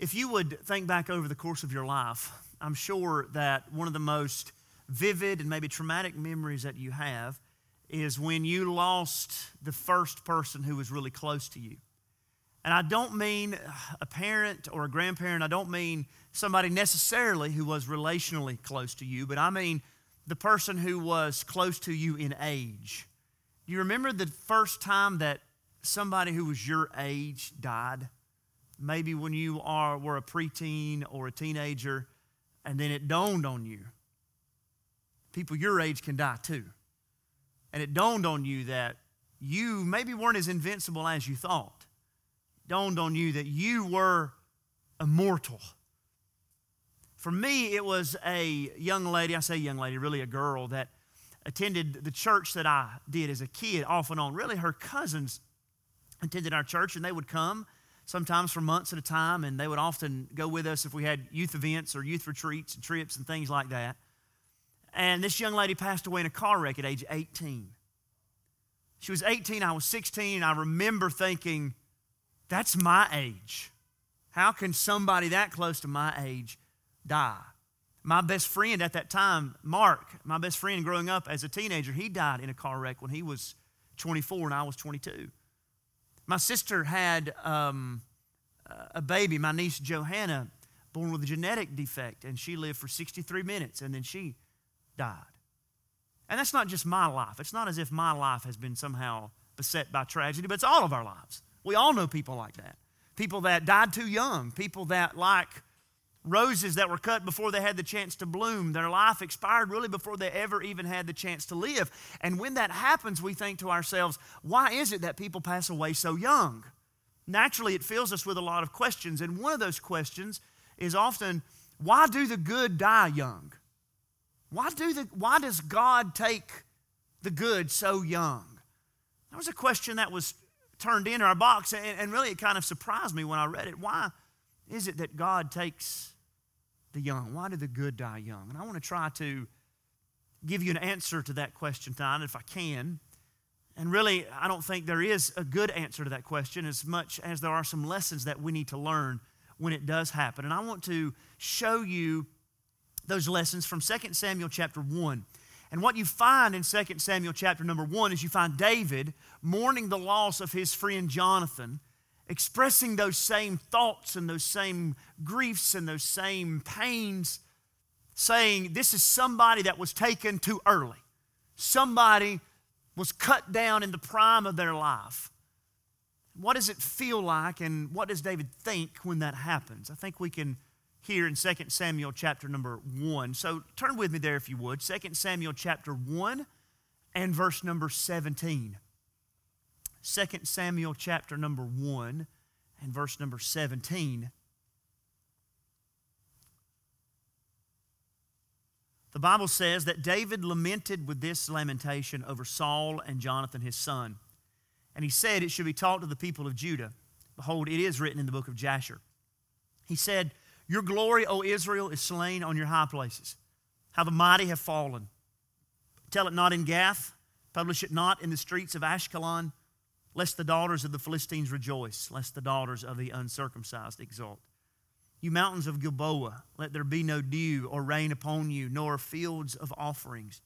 If you would think back over the course of your life, I'm sure that one of the most vivid and maybe traumatic memories that you have is when you lost the first person who was really close to you. And I don't mean a parent or a grandparent, I don't mean somebody necessarily who was relationally close to you, but I mean the person who was close to you in age. Do you remember the first time that somebody who was your age died? Maybe when you are, were a preteen or a teenager, and then it dawned on you. People your age can die too. And it dawned on you that you maybe weren't as invincible as you thought. It dawned on you that you were immortal. For me, it was a young lady, I say young lady, really a girl that attended the church that I did as a kid off and on. Really, her cousins attended our church and they would come sometimes for months at a time and they would often go with us if we had youth events or youth retreats and trips and things like that. And this young lady passed away in a car wreck at age 18. She was 18, I was 16, and I remember thinking, that's my age. How can somebody that close to my age die? My best friend at that time, Mark, my best friend growing up as a teenager, he died in a car wreck when he was 24 and I was 22. My sister had um, a baby, my niece Johanna, born with a genetic defect, and she lived for 63 minutes and then she died. And that's not just my life. It's not as if my life has been somehow beset by tragedy, but it's all of our lives. We all know people like that. People that died too young, people that, like roses that were cut before they had the chance to bloom, their life expired really before they ever even had the chance to live. And when that happens, we think to ourselves, why is it that people pass away so young? Naturally, it fills us with a lot of questions. And one of those questions is often, why do the good die young? Why, do the, why does God take the good so young? That was a question that was turned into our box, and, and really it kind of surprised me when I read it. Why is it that God takes the young? Why do the good die young? And I want to try to give you an answer to that question tonight, if I can. And really, I don't think there is a good answer to that question as much as there are some lessons that we need to learn when it does happen. And I want to show you those lessons from 2 Samuel chapter 1. And what you find in 2 Samuel chapter number 1 is you find David mourning the loss of his friend Jonathan, expressing those same thoughts and those same griefs and those same pains, saying, This is somebody that was taken too early. Somebody was cut down in the prime of their life. What does it feel like, and what does David think when that happens? I think we can hear in 2 Samuel chapter number 1. So turn with me there if you would. 2 Samuel chapter 1 and verse number 17. 2 Samuel chapter number 1 and verse number 17. The Bible says that David lamented with this lamentation over Saul and Jonathan his son. And he said it should be taught to the people of Judah. Behold, it is written in the book of Jasher. He said, your glory, O Israel, is slain on your high places. How the mighty have fallen. Tell it not in Gath, publish it not in the streets of Ashkelon, lest the daughters of the Philistines rejoice, lest the daughters of the uncircumcised exult. You mountains of Gilboa, let there be no dew or rain upon you, nor fields of offerings.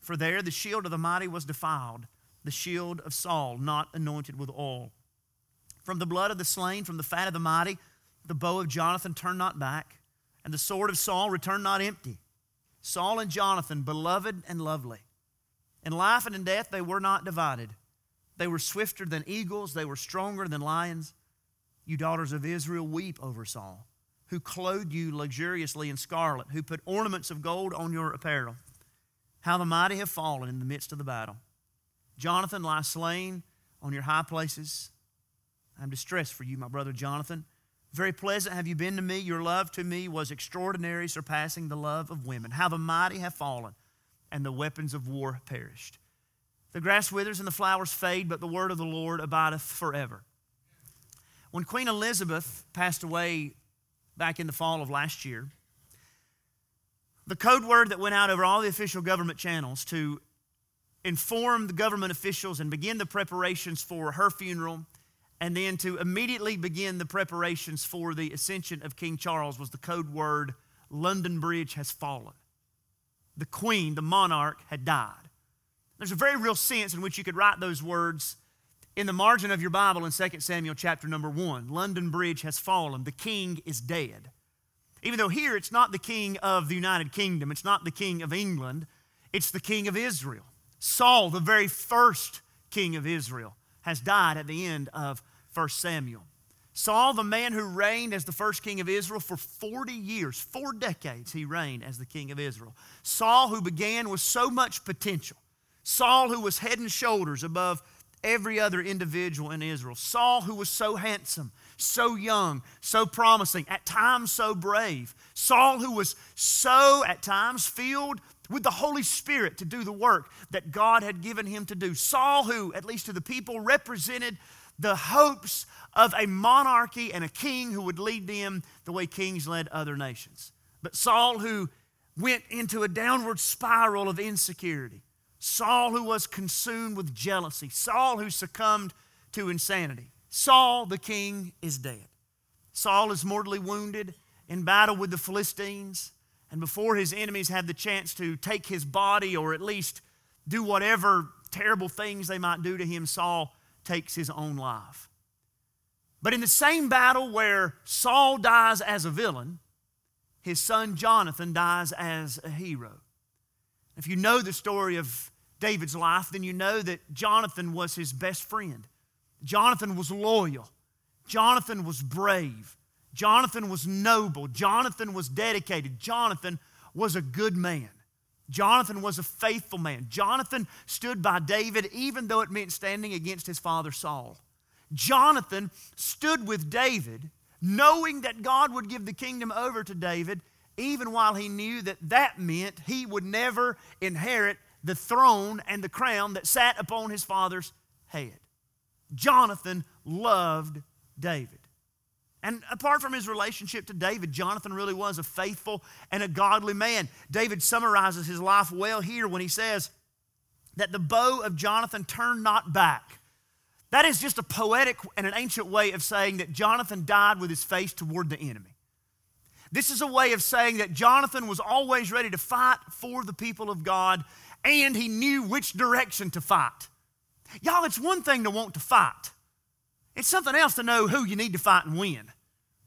For there the shield of the mighty was defiled, the shield of Saul not anointed with oil. From the blood of the slain, from the fat of the mighty, the bow of Jonathan turned not back, and the sword of Saul returned not empty. Saul and Jonathan, beloved and lovely. In life and in death, they were not divided. They were swifter than eagles, they were stronger than lions. You daughters of Israel, weep over Saul, who clothed you luxuriously in scarlet, who put ornaments of gold on your apparel. How the mighty have fallen in the midst of the battle. Jonathan lies slain on your high places. I'm distressed for you, my brother Jonathan. Very pleasant have you been to me. Your love to me was extraordinary, surpassing the love of women. How the mighty have fallen, and the weapons of war perished. The grass withers and the flowers fade, but the word of the Lord abideth forever. When Queen Elizabeth passed away back in the fall of last year, the code word that went out over all the official government channels to inform the government officials and begin the preparations for her funeral and then to immediately begin the preparations for the ascension of King Charles was the code word London Bridge has fallen. The queen, the monarch, had died. There's a very real sense in which you could write those words in the margin of your Bible in 2 Samuel chapter number 1. London Bridge has fallen. The king is dead. Even though here it's not the king of the United Kingdom, it's not the king of England, it's the king of Israel. Saul, the very first king of Israel, has died at the end of 1 Samuel. Saul, the man who reigned as the first king of Israel for 40 years, four decades, he reigned as the king of Israel. Saul, who began with so much potential. Saul, who was head and shoulders above every other individual in Israel. Saul, who was so handsome, so young, so promising, at times so brave. Saul, who was so at times filled with the Holy Spirit to do the work that God had given him to do. Saul, who, at least to the people, represented the hopes of a monarchy and a king who would lead them the way kings led other nations. But Saul, who went into a downward spiral of insecurity. Saul, who was consumed with jealousy. Saul, who succumbed to insanity. Saul, the king, is dead. Saul is mortally wounded in battle with the Philistines. And before his enemies have the chance to take his body or at least do whatever terrible things they might do to him, Saul takes his own life. But in the same battle where Saul dies as a villain, his son Jonathan dies as a hero. If you know the story of David's life, then you know that Jonathan was his best friend. Jonathan was loyal. Jonathan was brave. Jonathan was noble. Jonathan was dedicated. Jonathan was a good man. Jonathan was a faithful man. Jonathan stood by David even though it meant standing against his father Saul. Jonathan stood with David knowing that God would give the kingdom over to David even while he knew that that meant he would never inherit the throne and the crown that sat upon his father's head. Jonathan loved David. And apart from his relationship to David, Jonathan really was a faithful and a godly man. David summarizes his life well here when he says that the bow of Jonathan turned not back. That is just a poetic and an ancient way of saying that Jonathan died with his face toward the enemy. This is a way of saying that Jonathan was always ready to fight for the people of God and he knew which direction to fight. Y'all, it's one thing to want to fight, it's something else to know who you need to fight and win.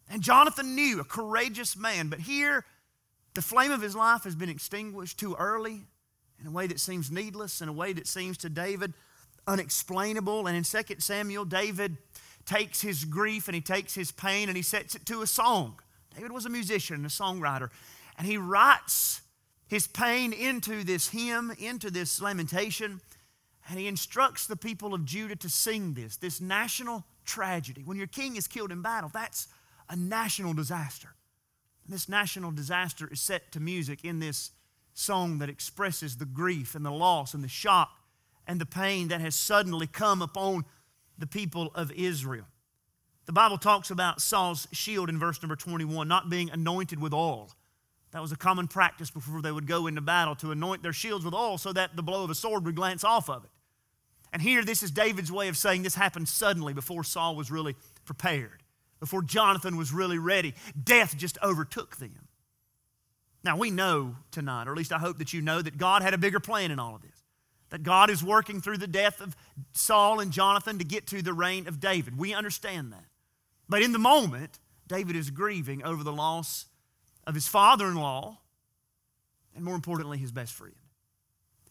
And Jonathan knew, a courageous man, but here the flame of his life has been extinguished too early in a way that seems needless, in a way that seems to David unexplainable. And in 2 Samuel, David takes his grief and he takes his pain and he sets it to a song. David was a musician and a songwriter, and he writes his pain into this hymn, into this lamentation. And he instructs the people of Judah to sing this, this national tragedy. When your king is killed in battle, that's a national disaster. And this national disaster is set to music in this song that expresses the grief and the loss and the shock and the pain that has suddenly come upon the people of Israel. The Bible talks about Saul's shield in verse number 21 not being anointed with oil. That was a common practice before they would go into battle to anoint their shields with oil so that the blow of a sword would glance off of it. And here, this is David's way of saying this happened suddenly before Saul was really prepared, before Jonathan was really ready. Death just overtook them. Now, we know tonight, or at least I hope that you know, that God had a bigger plan in all of this. That God is working through the death of Saul and Jonathan to get to the reign of David. We understand that. But in the moment, David is grieving over the loss of his father in law, and more importantly, his best friend.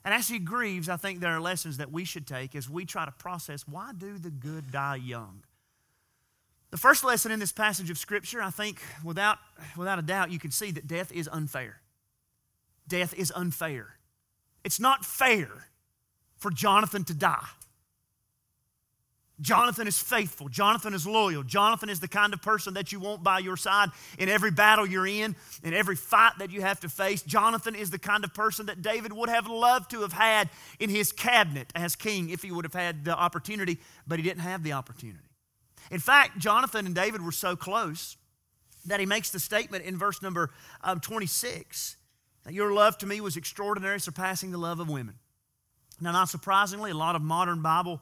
And as he grieves, I think there are lessons that we should take as we try to process why do the good die young? The first lesson in this passage of Scripture, I think, without, without a doubt, you can see that death is unfair. Death is unfair. It's not fair for Jonathan to die. Jonathan is faithful. Jonathan is loyal. Jonathan is the kind of person that you want by your side in every battle you're in, in every fight that you have to face. Jonathan is the kind of person that David would have loved to have had in his cabinet as king if he would have had the opportunity, but he didn't have the opportunity. In fact, Jonathan and David were so close that he makes the statement in verse number um, 26 that your love to me was extraordinary, surpassing the love of women. Now, not surprisingly, a lot of modern Bible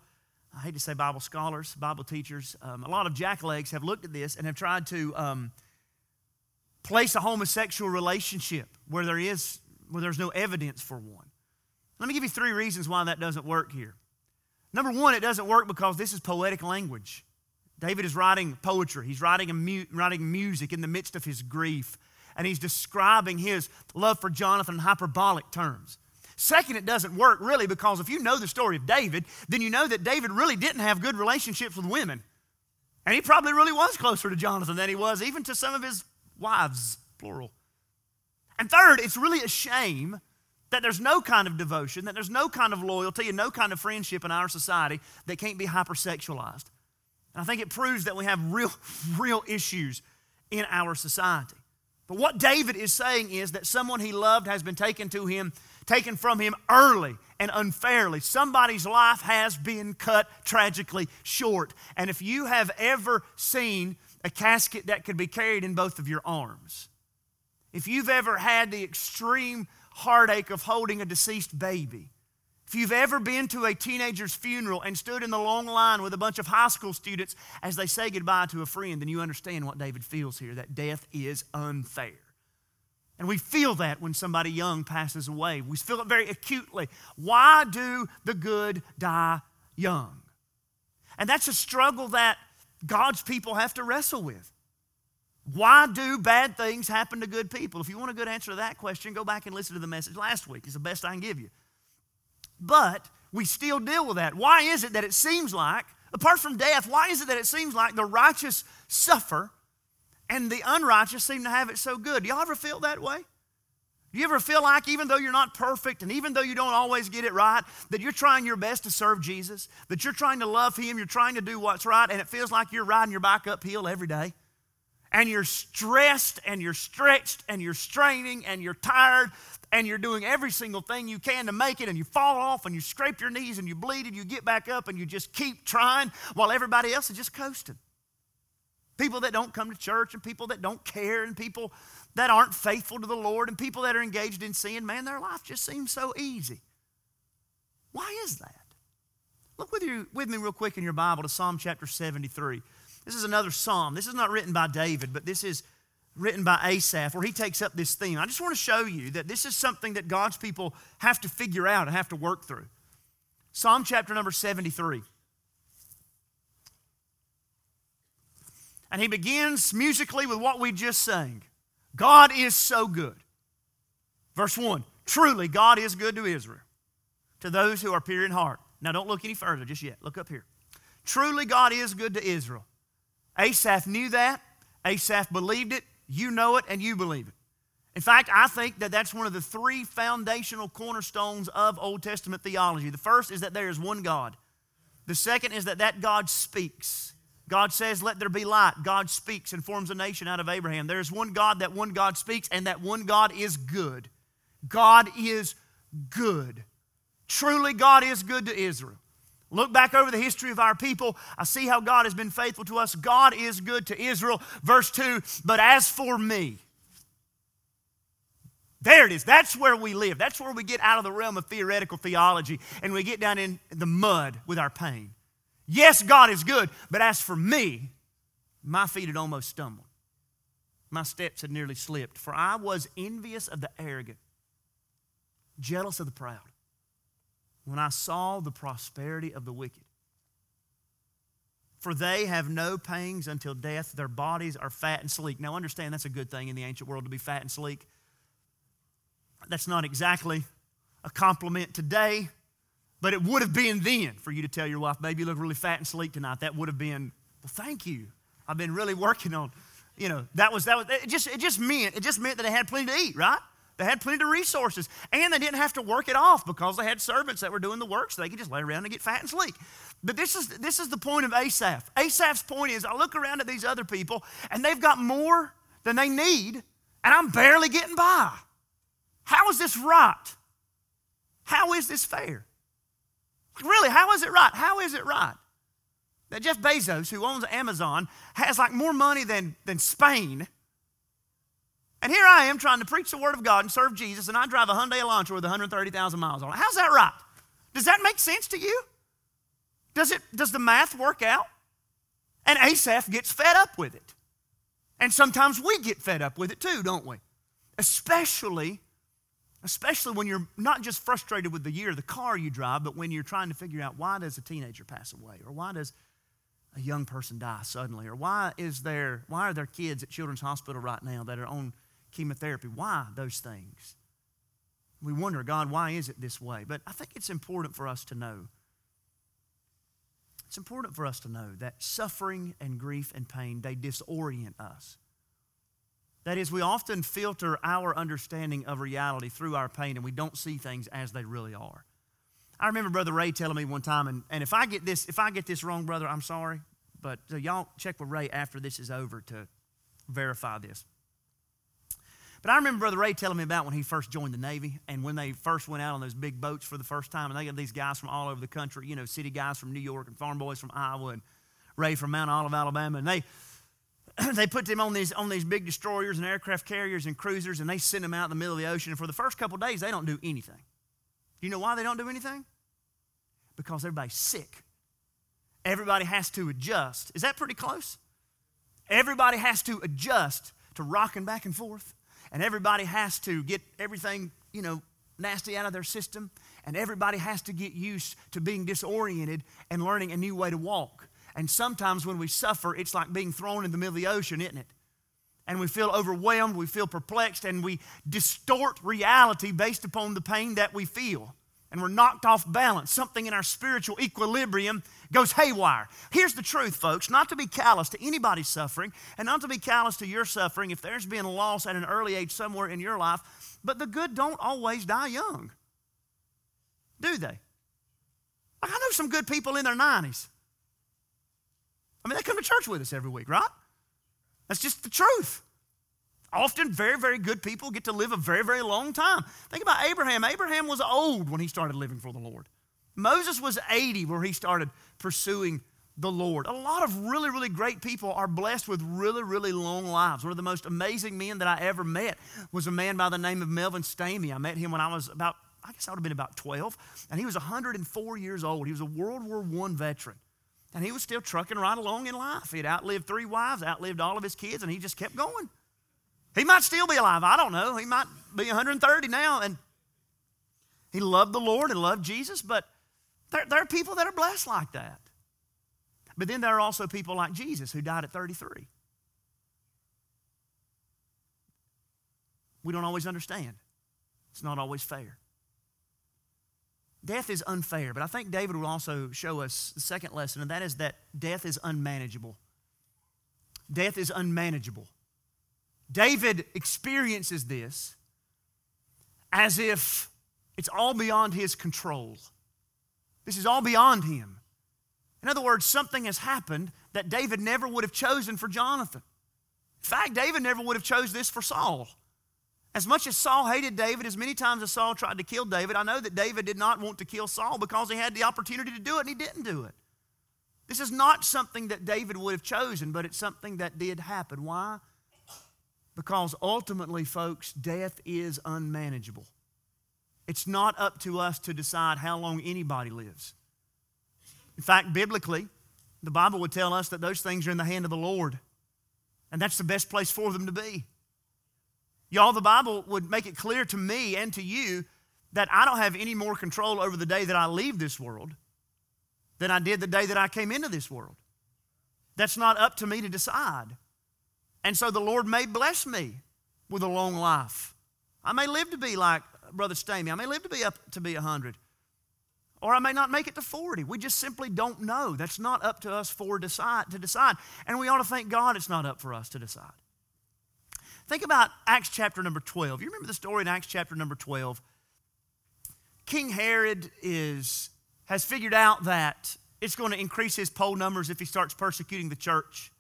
I hate to say Bible scholars, Bible teachers, um, a lot of jacklegs have looked at this and have tried to um, place a homosexual relationship where there is where there's no evidence for one. Let me give you three reasons why that doesn't work here. Number one, it doesn't work because this is poetic language. David is writing poetry. He's writing, mu- writing music in the midst of his grief, and he's describing his love for Jonathan in hyperbolic terms. Second, it doesn't work really because if you know the story of David, then you know that David really didn't have good relationships with women. And he probably really was closer to Jonathan than he was even to some of his wives, plural. And third, it's really a shame that there's no kind of devotion, that there's no kind of loyalty, and no kind of friendship in our society that can't be hypersexualized. And I think it proves that we have real, real issues in our society. But what David is saying is that someone he loved has been taken to him, taken from him early and unfairly. Somebody's life has been cut tragically short. And if you have ever seen a casket that could be carried in both of your arms, if you've ever had the extreme heartache of holding a deceased baby, if you've ever been to a teenager's funeral and stood in the long line with a bunch of high school students as they say goodbye to a friend, then you understand what David feels here that death is unfair. And we feel that when somebody young passes away. We feel it very acutely. Why do the good die young? And that's a struggle that God's people have to wrestle with. Why do bad things happen to good people? If you want a good answer to that question, go back and listen to the message last week. It's the best I can give you. But we still deal with that. Why is it that it seems like, apart from death, why is it that it seems like the righteous suffer and the unrighteous seem to have it so good? Do y'all ever feel that way? Do you ever feel like, even though you're not perfect and even though you don't always get it right, that you're trying your best to serve Jesus, that you're trying to love Him, you're trying to do what's right, and it feels like you're riding your bike uphill every day? And you're stressed and you're stretched and you're straining and you're tired and you're doing every single thing you can to make it, and you fall off and you scrape your knees and you bleed and you get back up and you just keep trying while everybody else is just coasting. People that don't come to church and people that don't care and people that aren't faithful to the Lord and people that are engaged in sin, man, their life just seems so easy. Why is that? Look with, you, with me real quick in your Bible to Psalm chapter 73. This is another psalm. This is not written by David, but this is written by Asaph, where he takes up this theme. I just want to show you that this is something that God's people have to figure out and have to work through. Psalm chapter number 73. And he begins musically with what we just sang God is so good. Verse 1 Truly, God is good to Israel, to those who are pure in heart. Now, don't look any further just yet. Look up here. Truly, God is good to Israel. Asaph knew that. Asaph believed it. You know it and you believe it. In fact, I think that that's one of the three foundational cornerstones of Old Testament theology. The first is that there is one God. The second is that that God speaks. God says, Let there be light. God speaks and forms a nation out of Abraham. There is one God, that one God speaks, and that one God is good. God is good. Truly, God is good to Israel. Look back over the history of our people. I see how God has been faithful to us. God is good to Israel. Verse 2 But as for me, there it is. That's where we live. That's where we get out of the realm of theoretical theology and we get down in the mud with our pain. Yes, God is good, but as for me, my feet had almost stumbled. My steps had nearly slipped, for I was envious of the arrogant, jealous of the proud when I saw the prosperity of the wicked. For they have no pangs until death. Their bodies are fat and sleek. Now, understand that's a good thing in the ancient world to be fat and sleek. That's not exactly a compliment today, but it would have been then for you to tell your wife, baby, you look really fat and sleek tonight. That would have been, well, thank you. I've been really working on, you know, that was, that was, it just, it just meant, it just meant that they had plenty to eat, right? They had plenty of resources, and they didn't have to work it off because they had servants that were doing the work, so they could just lay around and get fat and sleek. But this is, this is the point of Asaph. Asaph's point is I look around at these other people, and they've got more than they need, and I'm barely getting by. How is this right? How is this fair? Really, how is it right? How is it right? That Jeff Bezos, who owns Amazon, has like more money than, than Spain and here I am trying to preach the Word of God and serve Jesus, and I drive a Hyundai Elantra with 130,000 miles on it. How's that right? Does that make sense to you? Does, it, does the math work out? And Asaph gets fed up with it. And sometimes we get fed up with it too, don't we? Especially, especially when you're not just frustrated with the year, the car you drive, but when you're trying to figure out why does a teenager pass away? Or why does a young person die suddenly? Or why is there why are there kids at Children's Hospital right now that are on chemotherapy? Why those things? We wonder, God, why is it this way? But I think it's important for us to know. It's important for us to know that suffering and grief and pain, they disorient us. That is, we often filter our understanding of reality through our pain and we don't see things as they really are. I remember Brother Ray telling me one time, and, and if I get this, if I get this wrong, brother, I'm sorry. But uh, y'all check with Ray after this is over to verify this. But I remember Brother Ray telling me about when he first joined the Navy and when they first went out on those big boats for the first time. And they got these guys from all over the country, you know, city guys from New York and farm boys from Iowa and Ray from Mount Olive, Alabama. And they, they put them on these, on these big destroyers and aircraft carriers and cruisers and they send them out in the middle of the ocean. And for the first couple days, they don't do anything. Do you know why they don't do anything? Because everybody's sick. Everybody has to adjust. Is that pretty close? Everybody has to adjust to rocking back and forth and everybody has to get everything, you know, nasty out of their system, and everybody has to get used to being disoriented and learning a new way to walk. And sometimes when we suffer, it's like being thrown in the middle of the ocean, isn't it? And we feel overwhelmed, we feel perplexed, and we distort reality based upon the pain that we feel and we're knocked off balance. Something in our spiritual equilibrium goes haywire. Here's the truth, folks not to be callous to anybody's suffering and not to be callous to your suffering if there's been a loss at an early age somewhere in your life, but the good don't always die young. Do they? I know some good people in their 90s. I mean, they come to church with us every week, right? That's just the truth. Often, very, very good people get to live a very, very long time. Think about Abraham. Abraham was old when he started living for the Lord. Moses was 80 where he started pursuing the Lord. A lot of really, really great people are blessed with really, really long lives. One of the most amazing men that I ever met was a man by the name of Melvin Stamey. I met him when I was about, I guess I would have been about 12, and he was 104 years old. He was a World War I veteran. And he was still trucking right along in life. He'd outlived three wives, outlived all of his kids, and he just kept going. He might still be alive. I don't know. He might be 130 now. And he loved the Lord and loved Jesus, but there, there are people that are blessed like that. But then there are also people like Jesus who died at 33. We don't always understand, it's not always fair. Death is unfair, but I think David will also show us the second lesson, and that is that death is unmanageable. Death is unmanageable. David experiences this as if it's all beyond his control. This is all beyond him. In other words, something has happened that David never would have chosen for Jonathan. In fact, David never would have chose this for Saul. As much as Saul hated David, as many times as Saul tried to kill David, I know that David did not want to kill Saul because he had the opportunity to do it and he didn't do it. This is not something that David would have chosen, but it's something that did happen. Why? Because ultimately, folks, death is unmanageable. It's not up to us to decide how long anybody lives. In fact, biblically, the Bible would tell us that those things are in the hand of the Lord, and that's the best place for them to be. Y'all, the Bible would make it clear to me and to you that I don't have any more control over the day that I leave this world than I did the day that I came into this world. That's not up to me to decide. And so the Lord may bless me with a long life. I may live to be like Brother Stamey. I may live to be up to be 100. Or I may not make it to 40. We just simply don't know. That's not up to us for decide, to decide. And we ought to thank God it's not up for us to decide. Think about Acts chapter number 12. You remember the story in Acts chapter number 12? King Herod is, has figured out that it's going to increase his poll numbers if he starts persecuting the church.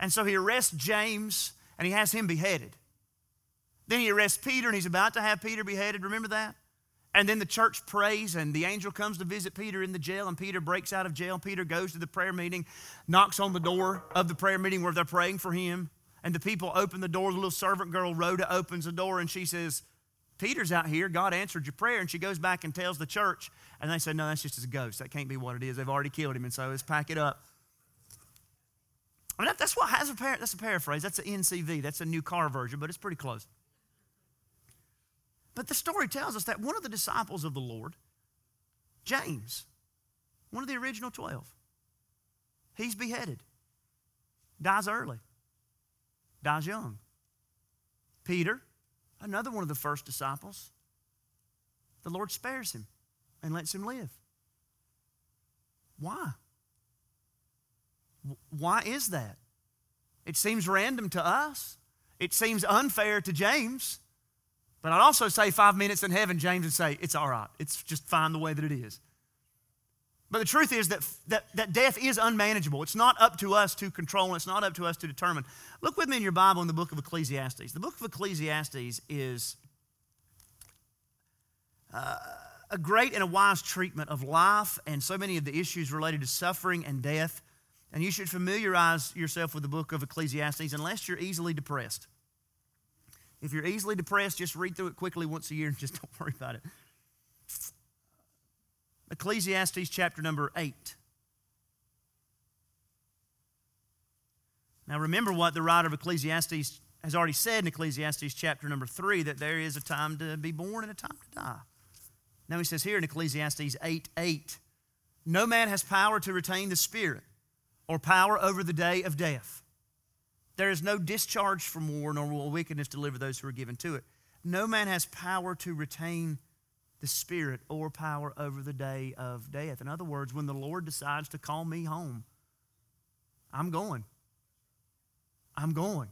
And so he arrests James and he has him beheaded. Then he arrests Peter and he's about to have Peter beheaded. Remember that? And then the church prays, and the angel comes to visit Peter in the jail, and Peter breaks out of jail. Peter goes to the prayer meeting, knocks on the door of the prayer meeting where they're praying for him, and the people open the door. The little servant girl, Rhoda, opens the door, and she says, Peter's out here. God answered your prayer. And she goes back and tells the church. And they say, No, that's just a ghost. That can't be what it is. They've already killed him. And so let's pack it up. I mean, that's what has a par- that's a paraphrase. That's an NCV. That's a new car version, but it's pretty close. But the story tells us that one of the disciples of the Lord, James, one of the original 12, he's beheaded, dies early, dies young. Peter, another one of the first disciples, the Lord spares him and lets him live. Why? Why is that? It seems random to us. It seems unfair to James. But I'd also say five minutes in heaven, James would say, it's all right. It's just fine the way that it is. But the truth is that, that, that death is unmanageable. It's not up to us to control, and it's not up to us to determine. Look with me in your Bible in the book of Ecclesiastes. The book of Ecclesiastes is uh, a great and a wise treatment of life and so many of the issues related to suffering and death. And you should familiarize yourself with the book of Ecclesiastes unless you're easily depressed. If you're easily depressed, just read through it quickly once a year and just don't worry about it. Ecclesiastes chapter number 8. Now, remember what the writer of Ecclesiastes has already said in Ecclesiastes chapter number 3 that there is a time to be born and a time to die. Now, he says here in Ecclesiastes 8 8, no man has power to retain the Spirit or power over the day of death. There is no discharge from war, nor will wickedness deliver those who are given to it. No man has power to retain the Spirit or power over the day of death. In other words, when the Lord decides to call me home, I'm going. I'm going.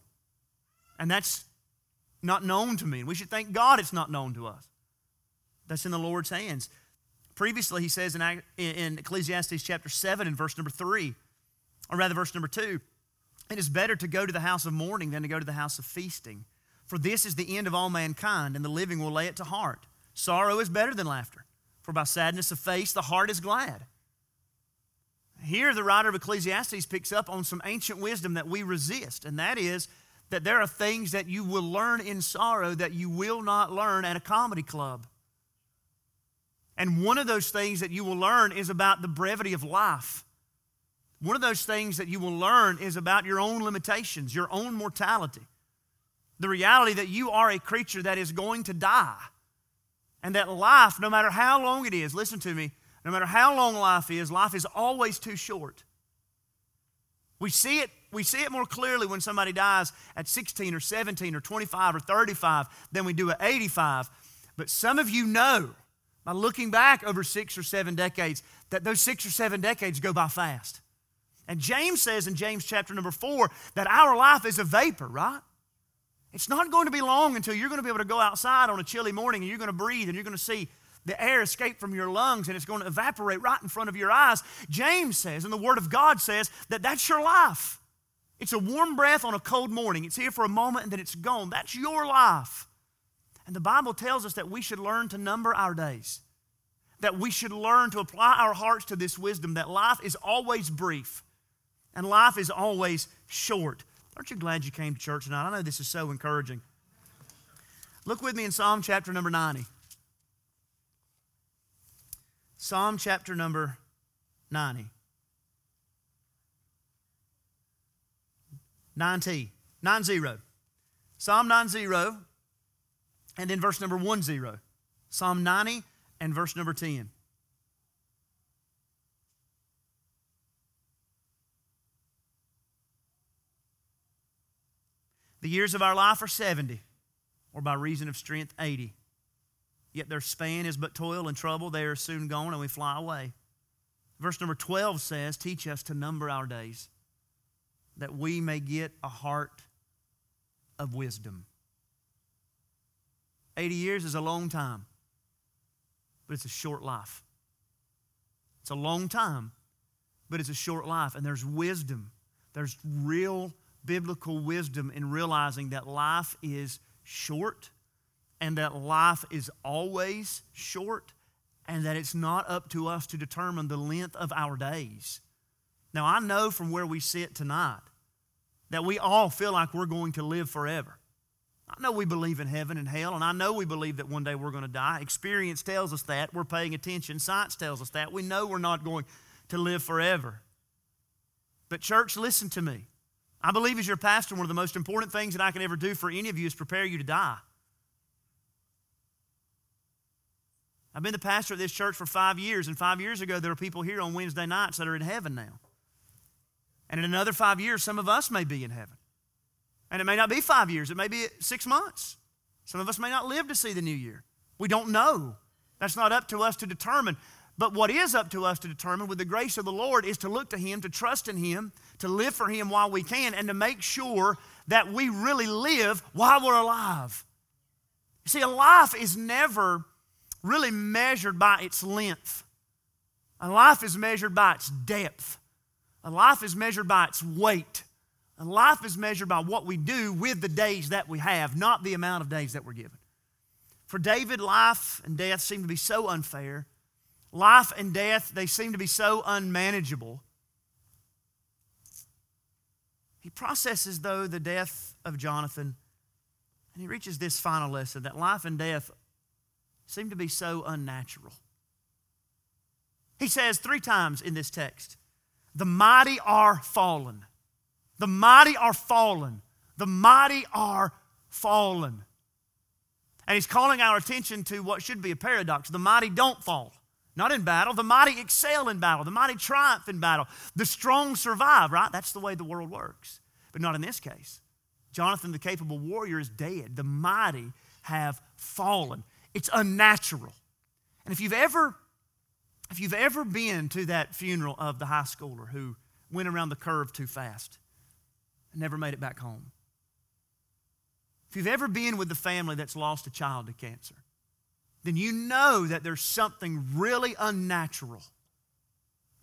And that's not known to me. And we should thank God it's not known to us. That's in the Lord's hands. Previously, he says in, in Ecclesiastes chapter 7 and verse number 3, or rather, verse number 2, it is better to go to the house of mourning than to go to the house of feasting. For this is the end of all mankind, and the living will lay it to heart. Sorrow is better than laughter, for by sadness of face the heart is glad. Here, the writer of Ecclesiastes picks up on some ancient wisdom that we resist, and that is that there are things that you will learn in sorrow that you will not learn at a comedy club. And one of those things that you will learn is about the brevity of life. One of those things that you will learn is about your own limitations, your own mortality. The reality that you are a creature that is going to die. And that life, no matter how long it is, listen to me, no matter how long life is, life is always too short. We see it, we see it more clearly when somebody dies at 16 or 17 or 25 or 35 than we do at 85. But some of you know by looking back over six or seven decades that those six or seven decades go by fast. And James says in James chapter number four that our life is a vapor, right? It's not going to be long until you're going to be able to go outside on a chilly morning and you're going to breathe and you're going to see the air escape from your lungs and it's going to evaporate right in front of your eyes. James says, and the Word of God says, that that's your life. It's a warm breath on a cold morning. It's here for a moment and then it's gone. That's your life. And the Bible tells us that we should learn to number our days, that we should learn to apply our hearts to this wisdom, that life is always brief and life is always short. Aren't you glad you came to church tonight? I know this is so encouraging. Look with me in Psalm chapter number 90. Psalm chapter number 90. 90. 90. Psalm 90 and then verse number 10. Psalm 90 and verse number 10. The years of our life are 70, or by reason of strength, 80. Yet their span is but toil and trouble. They are soon gone and we fly away. Verse number 12 says, Teach us to number our days, that we may get a heart of wisdom. 80 years is a long time, but it's a short life. It's a long time, but it's a short life. And there's wisdom, there's real biblical wisdom in realizing that life is short and that life is always short and that it's not up to us to determine the length of our days. Now, I know from where we sit tonight that we all feel like we're going to live forever. I know we believe in heaven and hell, and I know we believe that one day we're going to die. Experience tells us that. We're paying attention. Science tells us that. We know we're not going to live forever. But, church, listen to me. I believe as your pastor, one of the most important things that I can ever do for any of you is prepare you to die. I've been the pastor of this church for five years, and five years ago, there were people here on Wednesday nights that are in heaven now. And in another five years, some of us may be in heaven. And it may not be five years, it may be six months. Some of us may not live to see the new year. We don't know. That's not up to us to determine. But what is up to us to determine with the grace of the Lord is to look to Him, to trust in Him, to live for Him while we can, and to make sure that we really live while we're alive. See, a life is never really measured by its length. A life is measured by its depth. A life is measured by its weight. A life is measured by what we do with the days that we have, not the amount of days that we're given. For David, life and death seem to be so unfair. Life and death, they seem to be so unmanageable. He processes, though, the death of Jonathan, and he reaches this final lesson that life and death seem to be so unnatural. He says three times in this text the mighty are fallen. The mighty are fallen. The mighty are fallen. And he's calling our attention to what should be a paradox. The mighty don't fall. Not in battle. The mighty excel in battle. The mighty triumph in battle. The strong survive, right? That's the way the world works. But not in this case. Jonathan, the capable warrior, is dead. The mighty have fallen. It's unnatural. And if you've ever if you've ever been to that funeral of the high schooler who went around the curve too fast and never made it back home. If you've ever been with the family that's lost a child to cancer, then you know that there's something really unnatural,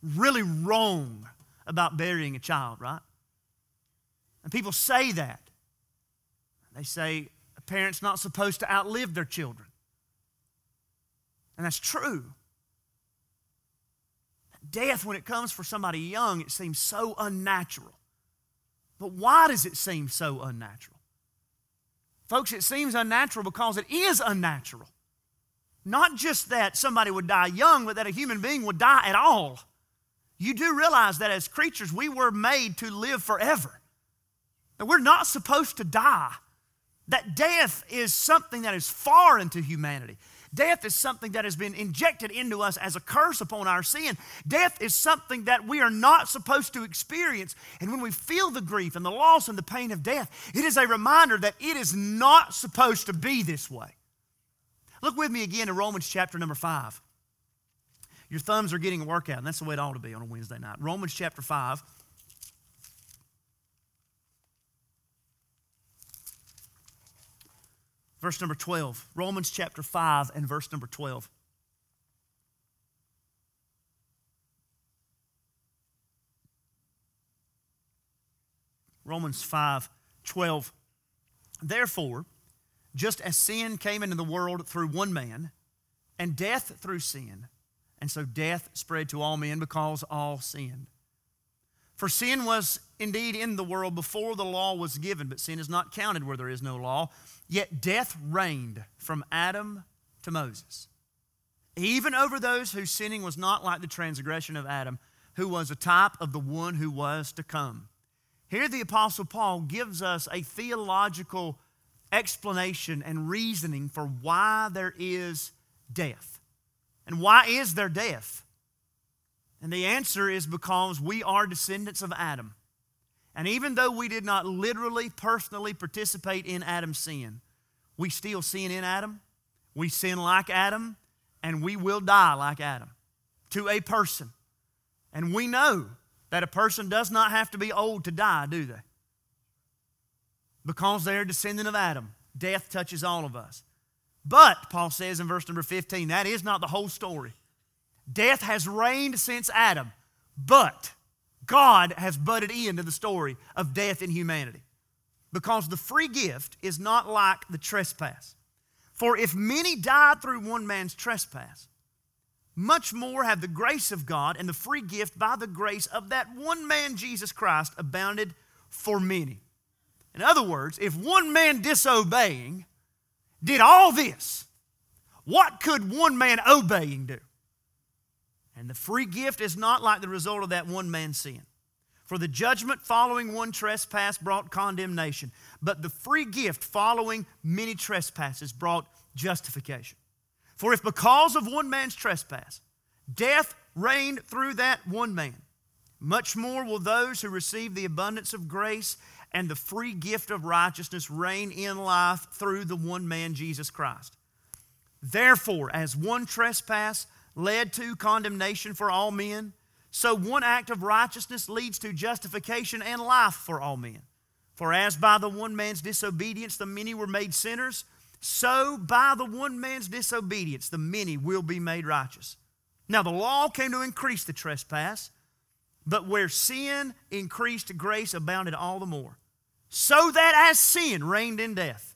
really wrong about burying a child, right? And people say that. They say a parent's not supposed to outlive their children. And that's true. Death, when it comes for somebody young, it seems so unnatural. But why does it seem so unnatural? Folks, it seems unnatural because it is unnatural. Not just that somebody would die young, but that a human being would die at all. You do realize that as creatures, we were made to live forever. That we're not supposed to die. That death is something that is foreign to humanity. Death is something that has been injected into us as a curse upon our sin. Death is something that we are not supposed to experience. And when we feel the grief and the loss and the pain of death, it is a reminder that it is not supposed to be this way. Look with me again in Romans chapter number 5. Your thumbs are getting a workout, and that's the way it ought to be on a Wednesday night. Romans chapter 5. verse number 12. Romans chapter 5 and verse number 12. Romans 5 12. Therefore, just as sin came into the world through one man, and death through sin, and so death spread to all men because all sinned. For sin was indeed in the world before the law was given, but sin is not counted where there is no law. Yet death reigned from Adam to Moses, even over those whose sinning was not like the transgression of Adam, who was a type of the one who was to come. Here, the Apostle Paul gives us a theological explanation and reasoning for why there is death. And why is there death? And the answer is because we are descendants of Adam. And even though we did not literally, personally participate in Adam's sin, we still sin in Adam. We sin like Adam, and we will die like Adam to a person. And we know that a person does not have to be old to die, do they? Because they're a descendant of Adam. Death touches all of us. But, Paul says in verse number 15, that is not the whole story. Death has reigned since Adam, but God has butted into the story of death in humanity. Because the free gift is not like the trespass. For if many died through one man's trespass, much more have the grace of God and the free gift by the grace of that one man, Jesus Christ, abounded for many. In other words, if one man disobeying did all this, what could one man obeying do? And the free gift is not like the result of that one man's sin. For the judgment following one trespass brought condemnation, but the free gift following many trespasses brought justification. For if because of one man's trespass, death reigned through that one man, much more will those who receive the abundance of grace and the free gift of righteousness reign in life through the one man, Jesus Christ. Therefore, as one trespass led to condemnation for all men, so one act of righteousness leads to justification and life for all men. For as by the one man's disobedience the many were made sinners, so by the one man's disobedience the many will be made righteous. Now the law came to increase the trespass, but where sin increased, grace abounded all the more. So that as sin reigned in death,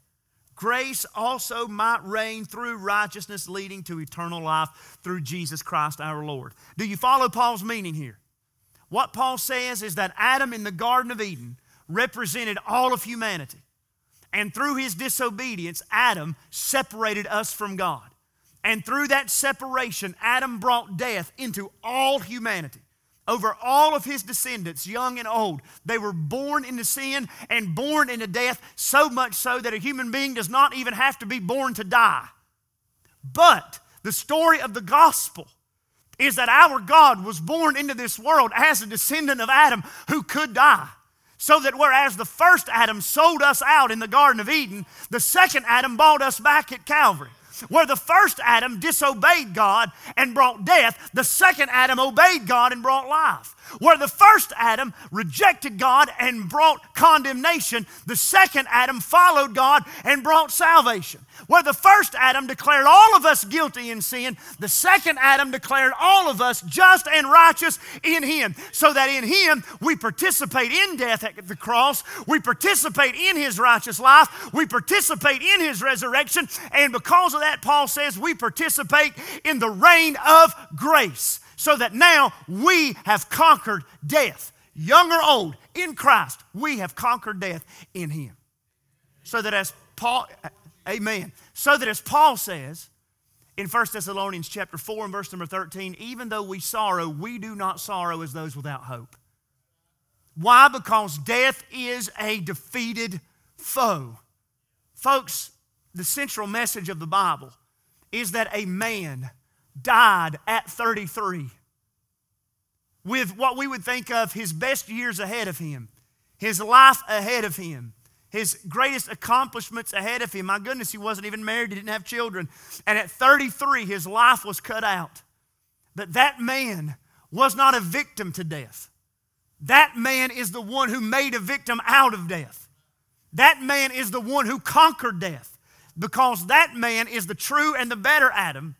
grace also might reign through righteousness, leading to eternal life through Jesus Christ our Lord. Do you follow Paul's meaning here? What Paul says is that Adam in the Garden of Eden represented all of humanity. And through his disobedience, Adam separated us from God. And through that separation, Adam brought death into all humanity over all of his descendants, young and old. They were born into sin and born into death, so much so that a human being does not even have to be born to die. But the story of the gospel is that our God was born into this world as a descendant of Adam who could die. So that whereas the first Adam sold us out in the Garden of Eden, the second Adam bought us back at Calvary. Where the first Adam disobeyed God and brought death, the second Adam obeyed God and brought life. Where the first Adam rejected God and brought condemnation, the second Adam followed God and brought salvation. Where the first Adam declared all of us guilty in sin, the second Adam declared all of us just and righteous in Him. So that in Him we participate in death at the cross, we participate in His righteous life, we participate in His resurrection, and because of that, Paul says we participate in the reign of grace so that now we have conquered death. Young or old, in Christ, we have conquered death in Him. So that as Paul, amen, so that as Paul says in 1 Thessalonians chapter 4 and verse number 13, even though we sorrow, we do not sorrow as those without hope. Why? Because death is a defeated foe. Folks, the central message of the Bible is that a man died at 33 with what we would think of his best years ahead of him, his life ahead of him, his greatest accomplishments ahead of him. My goodness, he wasn't even married, he didn't have children. And at 33, his life was cut out. But that man was not a victim to death. That man is the one who made a victim out of death. That man is the one who conquered death because that man is the true and the better Adam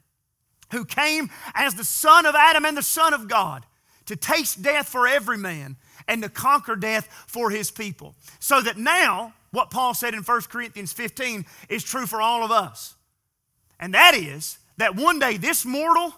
who came as the Son of Adam and the Son of God to taste death for every man and to conquer death for his people. So that now, what Paul said in 1 Corinthians 15 is true for all of us. And that is that one day this mortal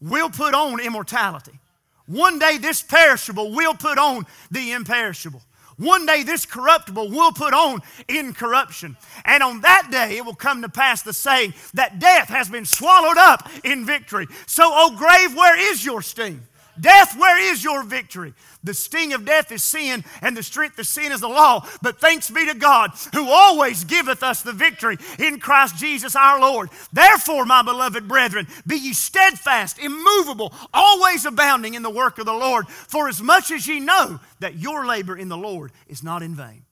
will put on immortality. One day this perishable will put on the imperishable. One day this corruptible will put on incorruption. And on that day it will come to pass the saying that death has been swallowed up in victory. So, O grave, where is your sting? Death, where is your victory? The sting of death is sin, and the strength of sin is the law. But thanks be to God, who always giveth us the victory in Christ Jesus our Lord. Therefore, my beloved brethren, be ye steadfast, immovable, always abounding in the work of the Lord, for as much as ye know that your labor in the Lord is not in vain.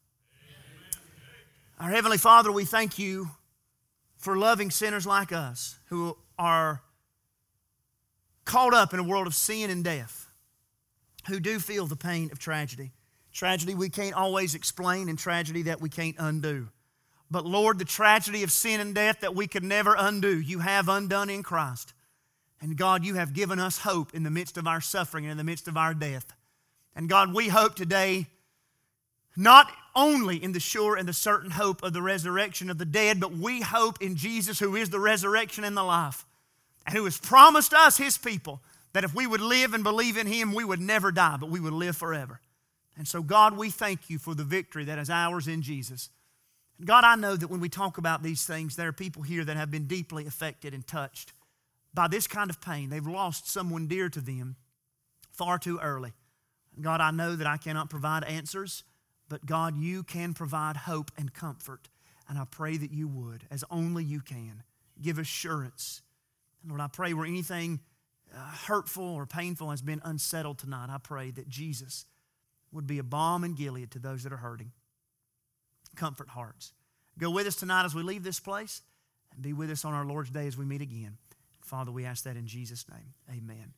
Our Heavenly Father, we thank you for loving sinners like us who are caught up in a world of sin and death who do feel the pain of tragedy. Tragedy we can't always explain, and tragedy that we can't undo. But Lord, the tragedy of sin and death that we could never undo, you have undone in Christ. And God, you have given us hope in the midst of our suffering and in the midst of our death. And God, we hope today not only in the sure and the certain hope of the resurrection of the dead, but we hope in Jesus, who is the resurrection and the life, and who has promised us, his people, that if we would live and believe in Him, we would never die, but we would live forever. And so, God, we thank you for the victory that is ours in Jesus. God, I know that when we talk about these things, there are people here that have been deeply affected and touched by this kind of pain. They've lost someone dear to them far too early. God, I know that I cannot provide answers, but God, you can provide hope and comfort. And I pray that you would, as only you can, give assurance. And Lord, I pray where anything uh, hurtful or painful has been unsettled tonight, I pray that Jesus would be a balm in Gilead to those that are hurting. Comfort hearts. Go with us tonight as we leave this place and be with us on our Lord's day as we meet again. Father, we ask that in Jesus' name. Amen.